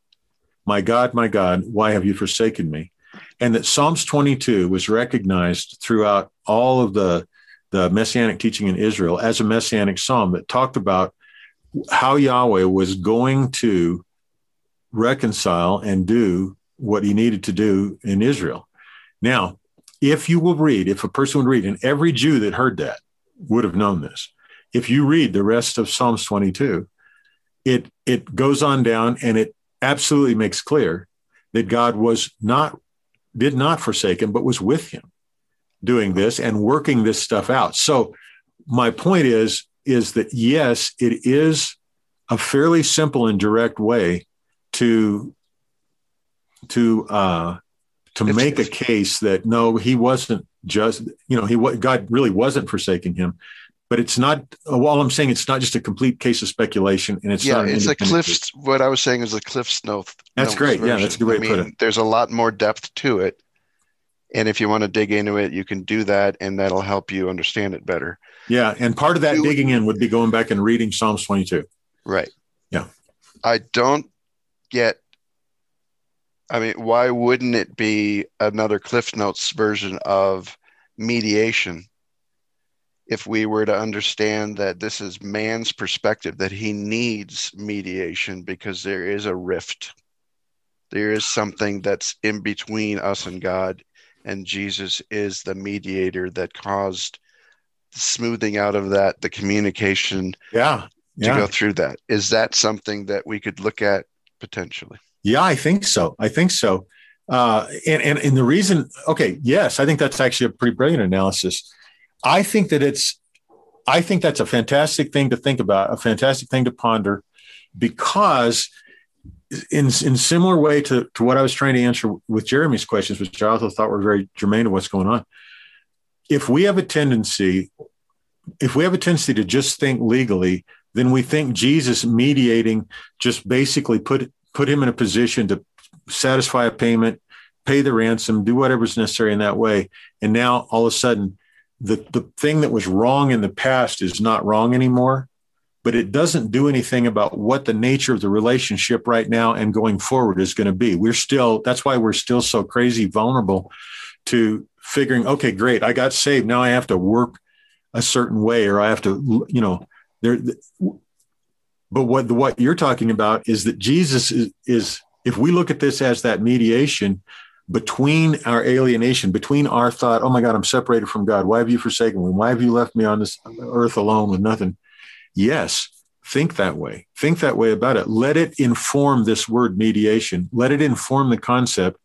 My God, my God, why have you forsaken me? And that Psalms 22 was recognized throughout all of the, the messianic teaching in Israel as a messianic psalm that talked about how Yahweh was going to reconcile and do what he needed to do in Israel. Now, if you will read, if a person would read, and every Jew that heard that would have known this. If you read the rest of Psalms 22, it it goes on down and it absolutely makes clear that God was not did not forsake him, but was with him doing this and working this stuff out. So my point is is that yes, it is a fairly simple and direct way to to uh, to it's, make a case that no, he wasn't just you know he God really wasn't forsaking him. But it's not. All I'm saying, it's not just a complete case of speculation, and it's yeah, not. it's a Cliff's. What I was saying is a Cliff's note. That's great. Version. Yeah, that's a good way I to mean, put it. There's a lot more depth to it, and if you want to dig into it, you can do that, and that'll help you understand it better. Yeah, and part of that do, digging in would be going back and reading Psalms 22. Right. Yeah. I don't get I mean, why wouldn't it be another Cliff Notes version of mediation if we were to understand that this is man's perspective, that he needs mediation because there is a rift? There is something that's in between us and God, and Jesus is the mediator that caused smoothing out of that, the communication. Yeah. yeah. To go through that. Is that something that we could look at potentially? Yeah, I think so. I think so. Uh, and, and, and the reason, okay, yes, I think that's actually a pretty brilliant analysis. I think that it's, I think that's a fantastic thing to think about, a fantastic thing to ponder, because in in similar way to, to what I was trying to answer with Jeremy's questions, which I also thought were very germane to what's going on. If we have a tendency, if we have a tendency to just think legally, then we think Jesus mediating just basically put put him in a position to satisfy a payment, pay the ransom, do whatever's necessary in that way. And now all of a sudden, the, the thing that was wrong in the past is not wrong anymore, but it doesn't do anything about what the nature of the relationship right now and going forward is going to be. We're still, that's why we're still so crazy vulnerable to figuring, okay, great, I got saved. Now I have to work a certain way or I have to, you know, there but what the, what you're talking about is that Jesus is, is if we look at this as that mediation between our alienation, between our thought, oh my God, I'm separated from God. Why have you forsaken me? Why have you left me on this earth alone with nothing? Yes, think that way. Think that way about it. Let it inform this word mediation. Let it inform the concept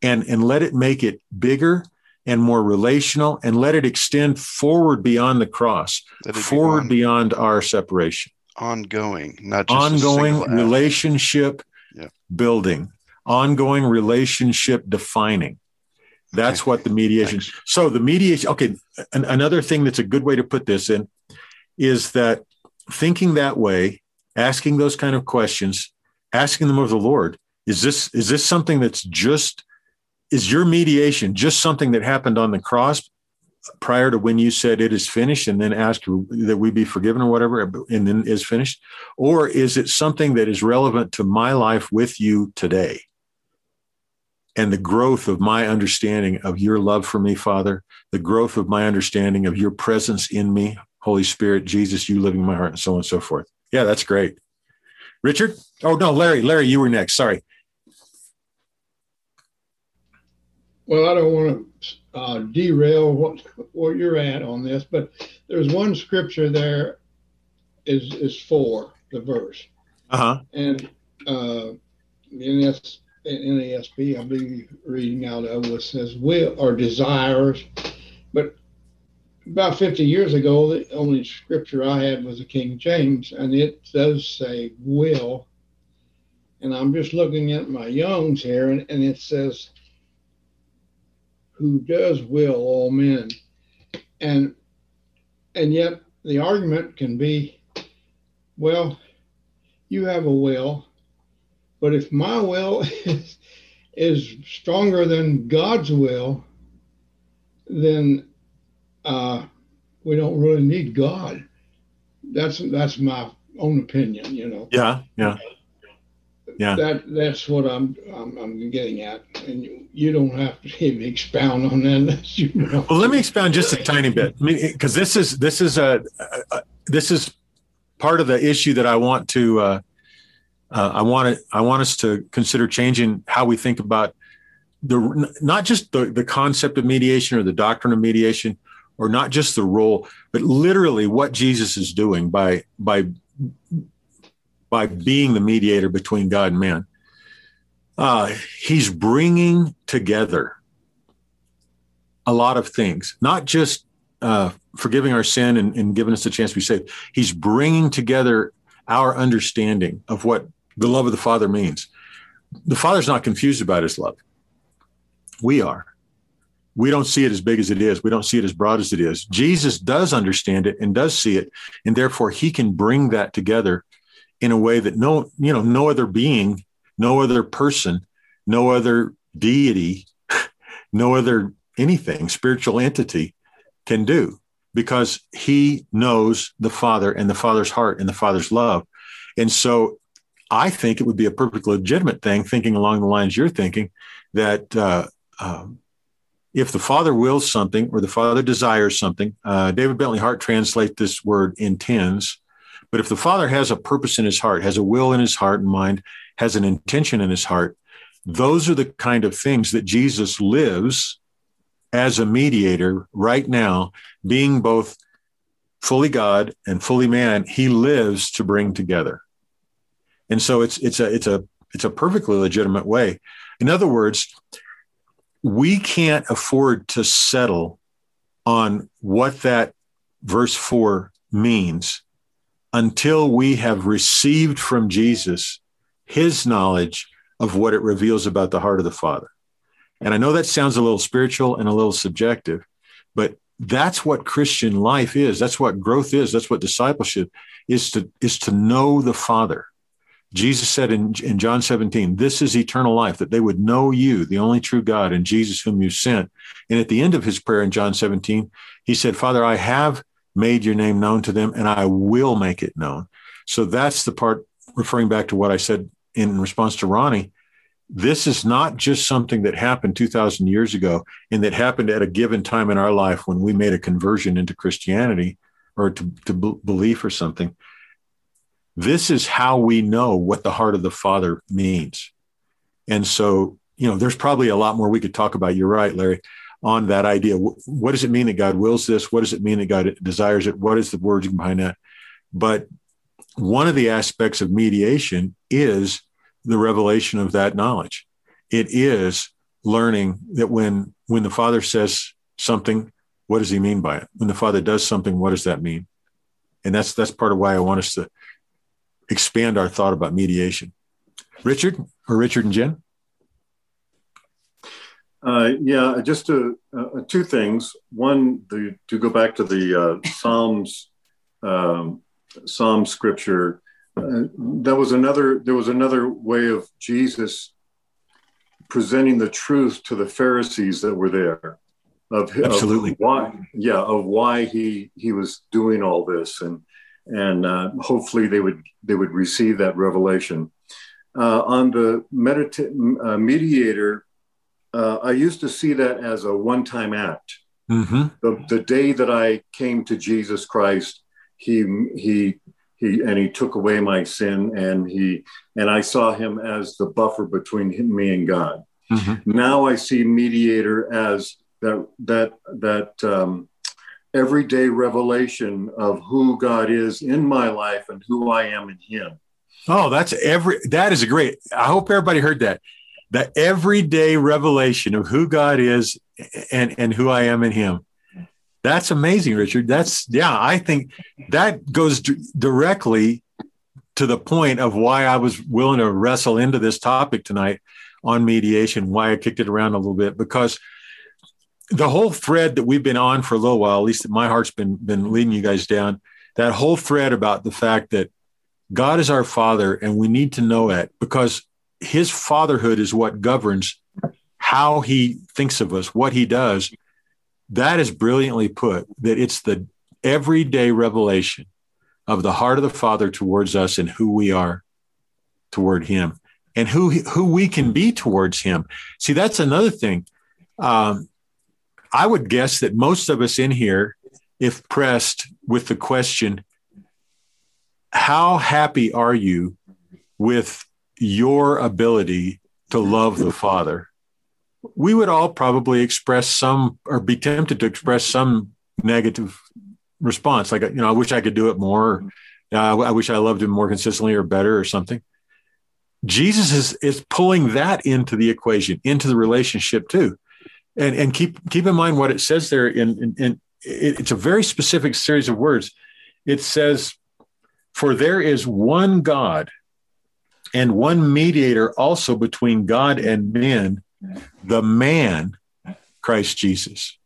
and, and let it make it bigger and more relational and let it extend forward beyond the cross, forward be beyond our separation ongoing, not just ongoing relationship yeah. building, ongoing relationship defining. That's okay. what the mediation. Thanks. So the mediation. Okay, an, another thing that's a good way to put this in is that thinking that way, asking those kind of questions, asking them of the Lord. Is this is this something that's just is your mediation just something that happened on the cross prior to when you said it is finished and then ask that we be forgiven or whatever and then is finished? Or is it something that is relevant to my life with you today? And the growth of my understanding of your love for me father the growth of my understanding of your presence in me holy spirit jesus you living in my heart and so on and so forth. Yeah that's great. Richard? Oh no larry larry you were next. Sorry. Well i don't want to uh, derail what where you're at on this, but there's one scripture there is is for the verse, Uh-huh. and uh, in this in NASB, I believe reading out of it says will or desires, but about 50 years ago, the only scripture I had was the King James, and it does say will. And I'm just looking at my Young's here, and, and it says, who does will all men. And and yet the argument can be, well, you have a will, but if my will is, is stronger than God's will, then uh, we don't really need God. That's that's my own opinion, you know. Yeah, yeah. Yeah. That that's what I'm I'm, I'm getting at, and you, you don't have to even expound on that unless you know. Well, let me expound just a tiny bit, because this is this is a, a, a, this is part of the issue that I want to uh, uh, I want to I want us to consider changing how we think about the not just the the concept of mediation or the doctrine of mediation or not just the role, but literally what Jesus is doing by by by being the mediator between God and man. Uh, he's bringing together a lot of things, not just uh, forgiving our sin and, and giving us a chance to be saved. He's bringing together our understanding of what the love of the Father means. The Father's not confused about his love. We are. We don't see it as big as it is. We don't see it as broad as it is. Jesus does understand it and does see it, and therefore he can bring that together in a way that no, you know, no other being, no other person, no other deity, no other anything, spiritual entity can do because he knows the Father and the Father's heart and the Father's love. And so I think it would be a perfectly legitimate thing, thinking along the lines you're thinking, that uh, um, if the Father wills something or the Father desires something, uh, David Bentley Hart translates this word intends. But if the Father has a purpose in his heart, has a will in his heart and mind, has an intention in his heart, those are the kind of things that Jesus lives as a mediator right now, being both fully God and fully man, he lives to bring together. And so it's it's a it's a it's a perfectly legitimate way. In other words, we can't afford to settle on what that verse 4 means until we have received from Jesus his knowledge of what it reveals about the heart of the Father. And I know that sounds a little spiritual and a little subjective, but that's what Christian life is. That's what growth is. That's what discipleship is to is to know the Father. Jesus said in, in John 17, This is eternal life, that they would know you, the only true God, and Jesus whom you sent. And at the end of his prayer in John 17, he said, Father, I have made your name known to them, and I will make it known. So that's the part referring back to what I said in response to Ronnie. This is not just something that happened 2,000 years ago and that happened at a given time in our life when we made a conversion into Christianity or to, to belief or something. This is how we know what the heart of the Father means. And so, you know, there's probably a lot more we could talk about. You're right, Larry on that idea. What does it mean that God wills this? What does it mean that God desires it? What is the word behind that? But one of the aspects of mediation is the revelation of that knowledge. It is learning that when when the Father says something, what does he mean by it? When the Father does something, what does that mean? And that's that's part of why I want us to expand our thought about mediation. Richard or Richard and Jen? Uh, yeah, just to, uh, two things. One, the, to go back to the uh, Psalms, um, Psalm scripture. Uh, that was another. There was another way of Jesus presenting the truth to the Pharisees that were there. Of, Absolutely. Of why? Yeah, of why he he was doing all this, and and uh, hopefully they would they would receive that revelation. Uh, on the medita- mediator uh, I used to see that as a one time act. Mm-hmm. The, the day that I came to Jesus Christ, he, he, he, and he took away my sin and he, and I saw him as the buffer between him, me and God. Mm-hmm. Now I see mediator as that that that um, everyday revelation of who God is in my life and who I am in Him. Oh, that's every that is a great. I hope everybody heard that. The everyday revelation of who God is and and who I am in Him. That's amazing, Richard. That's yeah. I think that goes d- directly to the point of why I was willing to wrestle into this topic tonight on mediation. Why I kicked it around a little bit because the whole thread that we've been on for a little while, at least my heart's been been leading you guys down. That whole thread about the fact that God is our Father, and we need to know it because His fatherhood is what governs how He thinks of us, what He does. That is brilliantly put. That it's the everyday revelation of the heart of the Father towards us and who we are toward Him and who who we can be towards Him. See, that's another thing. Um, I would guess that most of us in here, if pressed with the question, how happy are you with your ability to love the Father? We would all probably express some or be tempted to express some negative response, like, you know, I wish I could do it more. Uh, I wish I loved him more consistently or better or something. Jesus is, is pulling that into the equation, into the relationship too and and keep keep in mind what it says there in, in, in it's a very specific series of words it says for there is one god and one mediator also between god and men the man christ jesus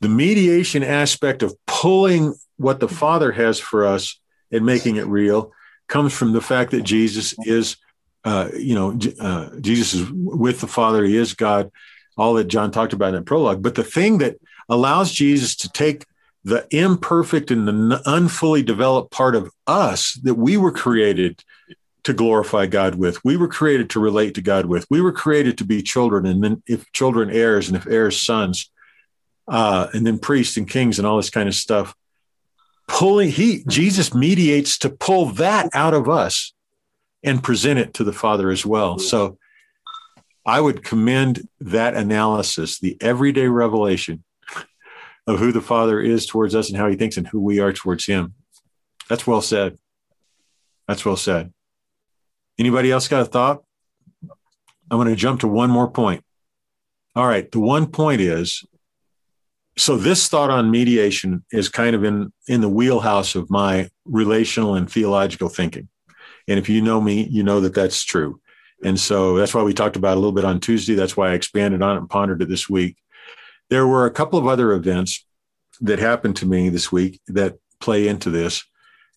the mediation aspect of pulling what the father has for us and making it real comes from the fact that jesus is uh, you know, uh, Jesus is with the Father. He is God, all that John talked about in the prologue. But the thing that allows Jesus to take the imperfect and the unfully developed part of us that we were created to glorify God with, we were created to relate to God with, we were created to be children, and then if children heirs, and if heirs sons, uh, and then priests and kings and all this kind of stuff. Pulling he Jesus mediates to pull that out of us and present it to the Father as well. So I would commend that analysis, the everyday revelation of who the Father is towards us and how he thinks and who we are towards him. That's well said. That's well said. Anybody else got a thought? I'm going to jump to one more point. All right. The one point is so this thought on mediation is kind of in in the wheelhouse of my relational and theological thinking and if you know me, you know that that's true. And so that's why we talked about a little bit on Tuesday. That's why I expanded on it and pondered it this week. There were a couple of other events that happened to me this week that play into this.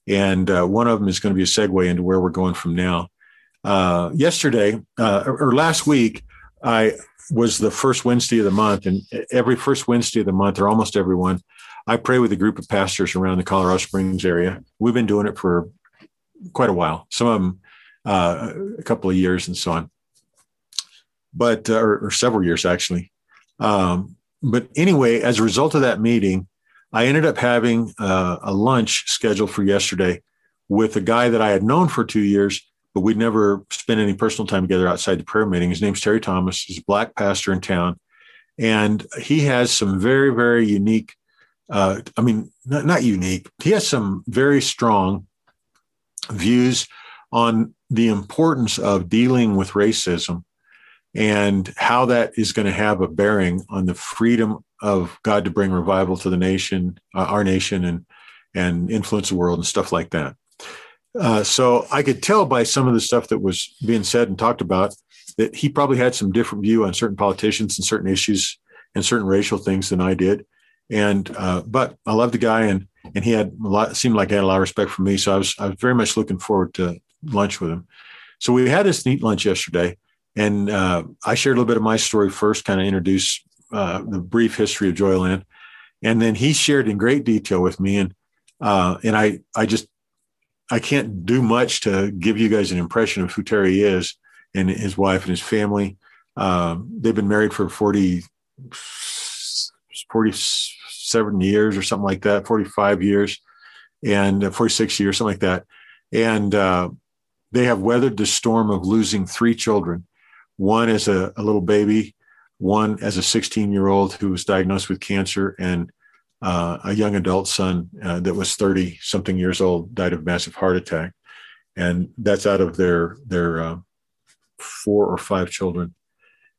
And uh, one of them is going to be a segue into where we're going from now. Uh, yesterday uh, or last week, I was the first Wednesday of the month, and every first Wednesday of the month, or almost every one, I pray with a group of pastors around the Colorado Springs area. We've been doing it for quite a while. Some of them uh, a couple of years and so on, but uh, or, or, several years actually. Um, but anyway, as a result of that meeting, I ended up having uh, a lunch scheduled for yesterday with a guy that I had known for two years, but we'd never spent any personal time together outside the prayer meeting. His name's Terry Thomas. He's a black pastor in town, and he has some very, very unique. Uh, I mean, not, not unique. He has some very strong views on the importance of dealing with racism and how that is going to have a bearing on the freedom of God to bring revival to the nation, uh, our nation, and and influence the world and stuff like that. Uh, so I could tell by some of the stuff that was being said and talked about that he probably had some different view on certain politicians and certain issues and certain racial things than I did. And uh, but I love the guy, and and he had a lot seemed like he had a lot of respect for me. So I was I was very much looking forward to lunch with him. So we had this neat lunch yesterday, and uh, I shared a little bit of my story first, kind of introduce uh, the brief history of Joyland, and then he shared in great detail with me, and uh, and I I just I can't do much to give you guys an impression of who Terry is and his wife and his family. Um, they've been married for 40, 40 seven years or something like that, 45 years and uh, 46 years, something like that. And uh, they have weathered the storm of losing three children. One as a, a little baby one as a 16 year old who was diagnosed with cancer, and uh, a young adult son uh, that was 30 something years old died of massive heart attack. And that's out of their their uh, four or five children.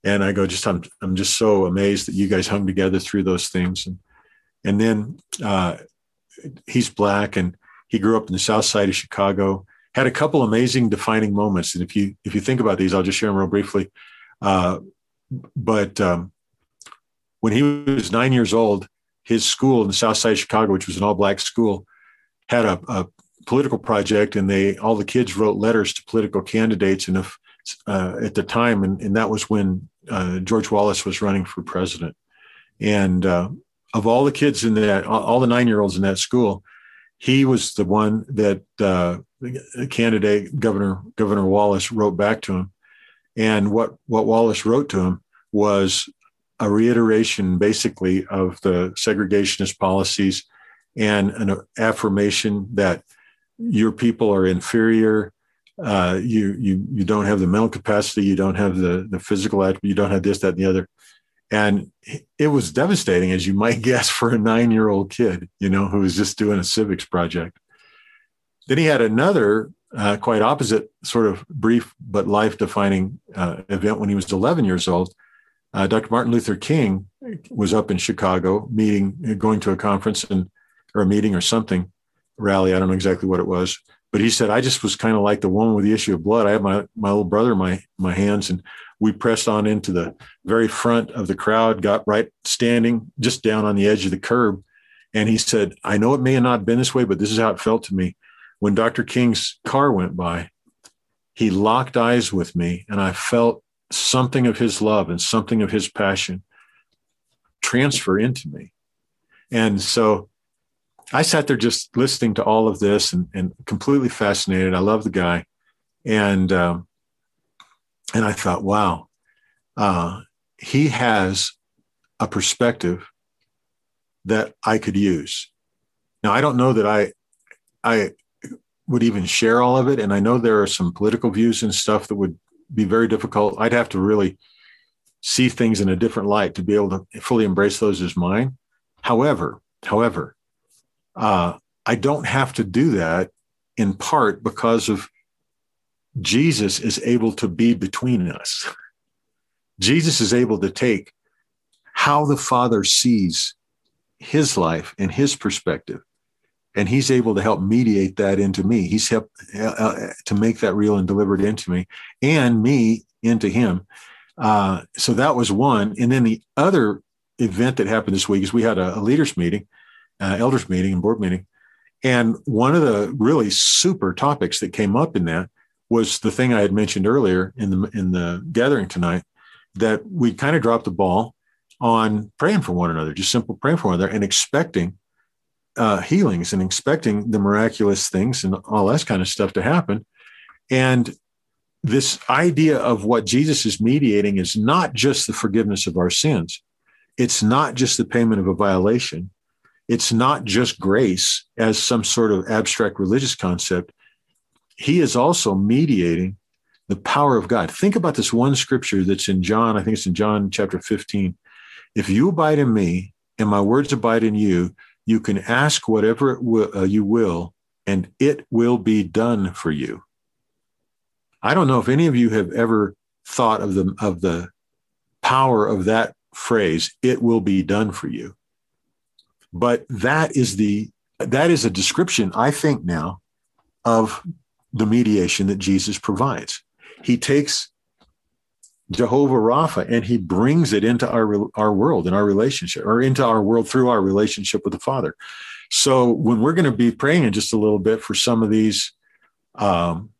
And I go, just I'm I'm just so amazed that you guys hung together through those things. And and then uh, he's black and he grew up in the south side of Chicago had a couple amazing defining moments. And if you if you think about these, I'll just share them real briefly. Uh, but um, when he was nine years old, his school in the South Side of Chicago, which was an all black school, had a, a, political project, and they all the kids wrote letters to political candidates. And if uh, at the time, and, and that was when uh, George Wallace was running for president, and uh, of all the kids in that, all the nine year olds in that school, he was the one that uh, candidate Governor Governor Wallace wrote back to him, and what what Wallace wrote to him was a reiteration, basically, of the segregationist policies and an affirmation that your people are inferior. Uh, you you you don't have the mental capacity. You don't have the the physical. You don't have this, that, and the other. And it was devastating, as you might guess, for a nine year old kid, you know, who was just doing a civics project. Then he had another uh, quite opposite sort of brief but life defining uh, event when he was 11 years old. Uh, Dr. Martin Luther King was up in Chicago meeting, going to a conference and or a meeting or something rally. I don't know exactly what it was, but he said, I just was kind of like the woman with the issue of blood. I had my, my little brother in my, my hands and we pressed on into the very front of the crowd, got right standing just down on the edge of the curb. And he said, I know it may have not been this way, but this is how it felt to me. When Dr. King's car went by, he locked eyes with me, and I felt something of his love and something of his passion transfer into me. And so I sat there just listening to all of this and, and completely fascinated. I love the guy. And um, and I thought, wow, uh, he has a perspective that I could use. Now, I don't know that I, I would even share all of it, and I know there are some political views and stuff that would be very difficult. I'd have to really see things in a different light to be able to fully embrace those as mine. However, however, uh, I don't have to do that in part because of Jesus is able to be between us. Jesus is able to take how the Father sees his life and his perspective, and he's able to help mediate that into me. He's helped uh, uh, to make that real and deliver it into me, and me into him. Uh, so that was one. And then the other event that happened this week is we had a, a leaders meeting, uh, elders meeting, and board meeting. And one of the really super topics that came up in that was the thing I had mentioned earlier in the in the gathering tonight that we kind of dropped the ball on praying for one another, just simple praying for one another and expecting uh, healings and expecting the miraculous things and all that kind of stuff to happen. And this idea of what Jesus is mediating is not just the forgiveness of our sins. It's not just the payment of a violation. It's not just grace as some sort of abstract religious concept he is also mediating the power of God. Think about this one scripture that's in John, I think it's in John chapter 15. If you abide in me and my words abide in you, you can ask whatever uh, you will, and it will be done for you. I don't know if any of you have ever thought of the of the power of that phrase, it will be done for you. But that is the that is a description, I think now, of the mediation that Jesus provides. He takes Jehovah Rapha and he brings it into our our world and our relationship or into our world through our relationship with the Father. So when we're going to be praying in just a little bit for some of these um,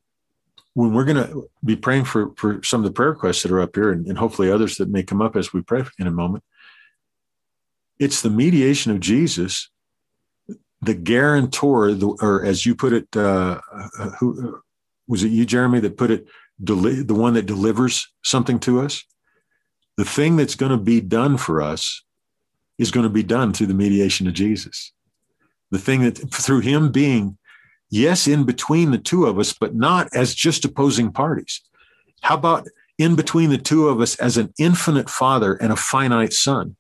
when we're going to be praying for, for some of the prayer requests that are up here and, and hopefully others that may come up as we pray in a moment, it's the mediation of Jesus the guarantor, the, or as you put it, uh, uh, who was it? You, Jeremy, that put it, deli- the one that delivers something to us. The thing that's going to be done for us is going to be done through the mediation of Jesus. The thing that through Him being, yes, in between the two of us, but not as just opposing parties. How about in between the two of us as an infinite father and a finite son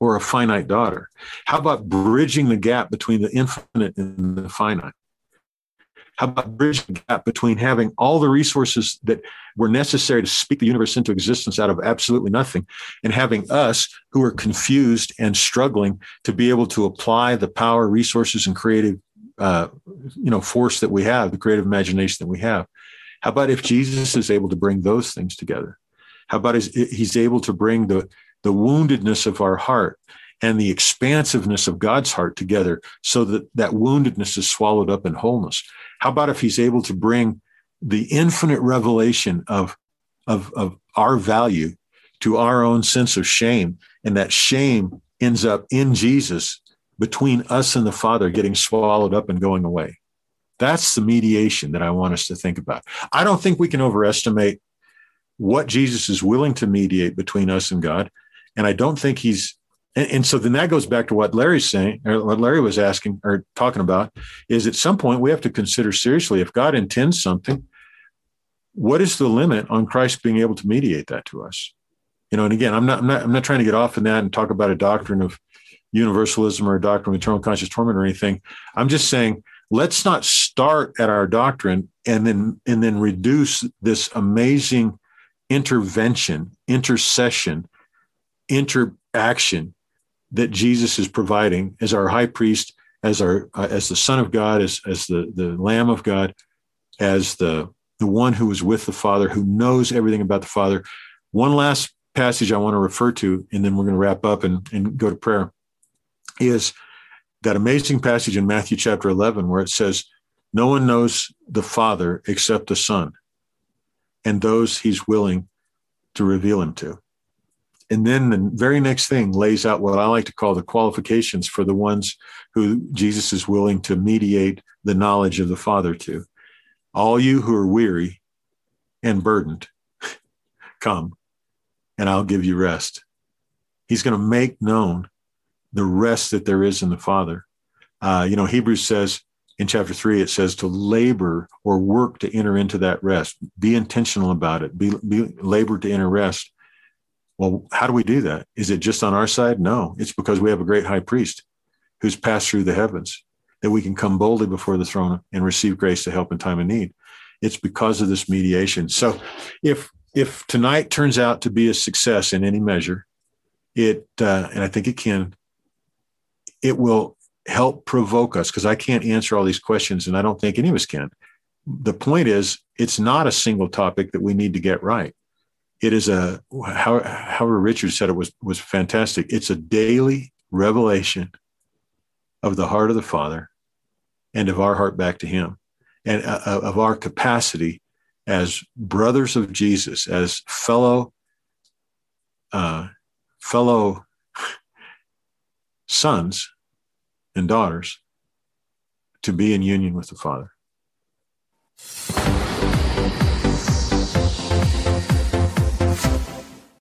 or a finite daughter? How about bridging the gap between the infinite and the finite? How about bridging the gap between having all the resources that were necessary to speak the universe into existence out of absolutely nothing and having us who are confused and struggling to be able to apply the power, resources, and creative uh, you know force that we have, the creative imagination that we have? How about if Jesus is able to bring those things together? How about he's able to bring the the woundedness of our heart and the expansiveness of God's heart together so that that woundedness is swallowed up in wholeness. How about if he's able to bring the infinite revelation of, of, of our value to our own sense of shame, and that shame ends up in Jesus between us and the Father getting swallowed up and going away? That's the mediation that I want us to think about. I don't think we can overestimate what Jesus is willing to mediate between us and God. And I don't think he's and, and, so then that goes back to what Larry's saying, or what Larry was asking or talking about, is at some point we have to consider seriously if God intends something, what is the limit on Christ being able to mediate that to us? You know, and again, I'm not, I'm not, I'm not trying to get off in that and talk about a doctrine of universalism or a doctrine of eternal conscious torment or anything. I'm just saying, let's not start at our doctrine and then and then reduce this amazing intervention, intercession, interaction that Jesus is providing as our high priest, as our uh, as the Son of God, as as the the Lamb of God, as the the one who is with the Father, who knows everything about the Father. One last passage I want to refer to, and then we're going to wrap up and, and go to prayer, is that amazing passage in Matthew chapter 11 where it says, No one knows the Father except the Son, and those he's willing to reveal him to. And then the very next thing lays out what I like to call the qualifications for the ones who Jesus is willing to mediate the knowledge of the Father to. All you who are weary and burdened, come and I'll give you rest. He's going to make known the rest that there is in the Father. Uh, you know, Hebrews says in chapter three, it says to labor or work to enter into that rest. Be intentional about it. Be, be labor to enter rest. Well, how do we do that? Is it just on our side? No, it's because we have a great high priest who's passed through the heavens that we can come boldly before the throne and receive grace to help in time of need. It's because of this mediation. So if if tonight turns out to be a success in any measure, it uh, and I think it can, it will help provoke us because I can't answer all these questions and I don't think any of us can. The point is, it's not a single topic that we need to get right it is a how, however Richard said it was was fantastic. It's a daily revelation of the heart of the Father and of our heart back to Him, and uh, uh, of our capacity as brothers of Jesus, as fellow uh, fellow sons and daughters, to be in union with the Father.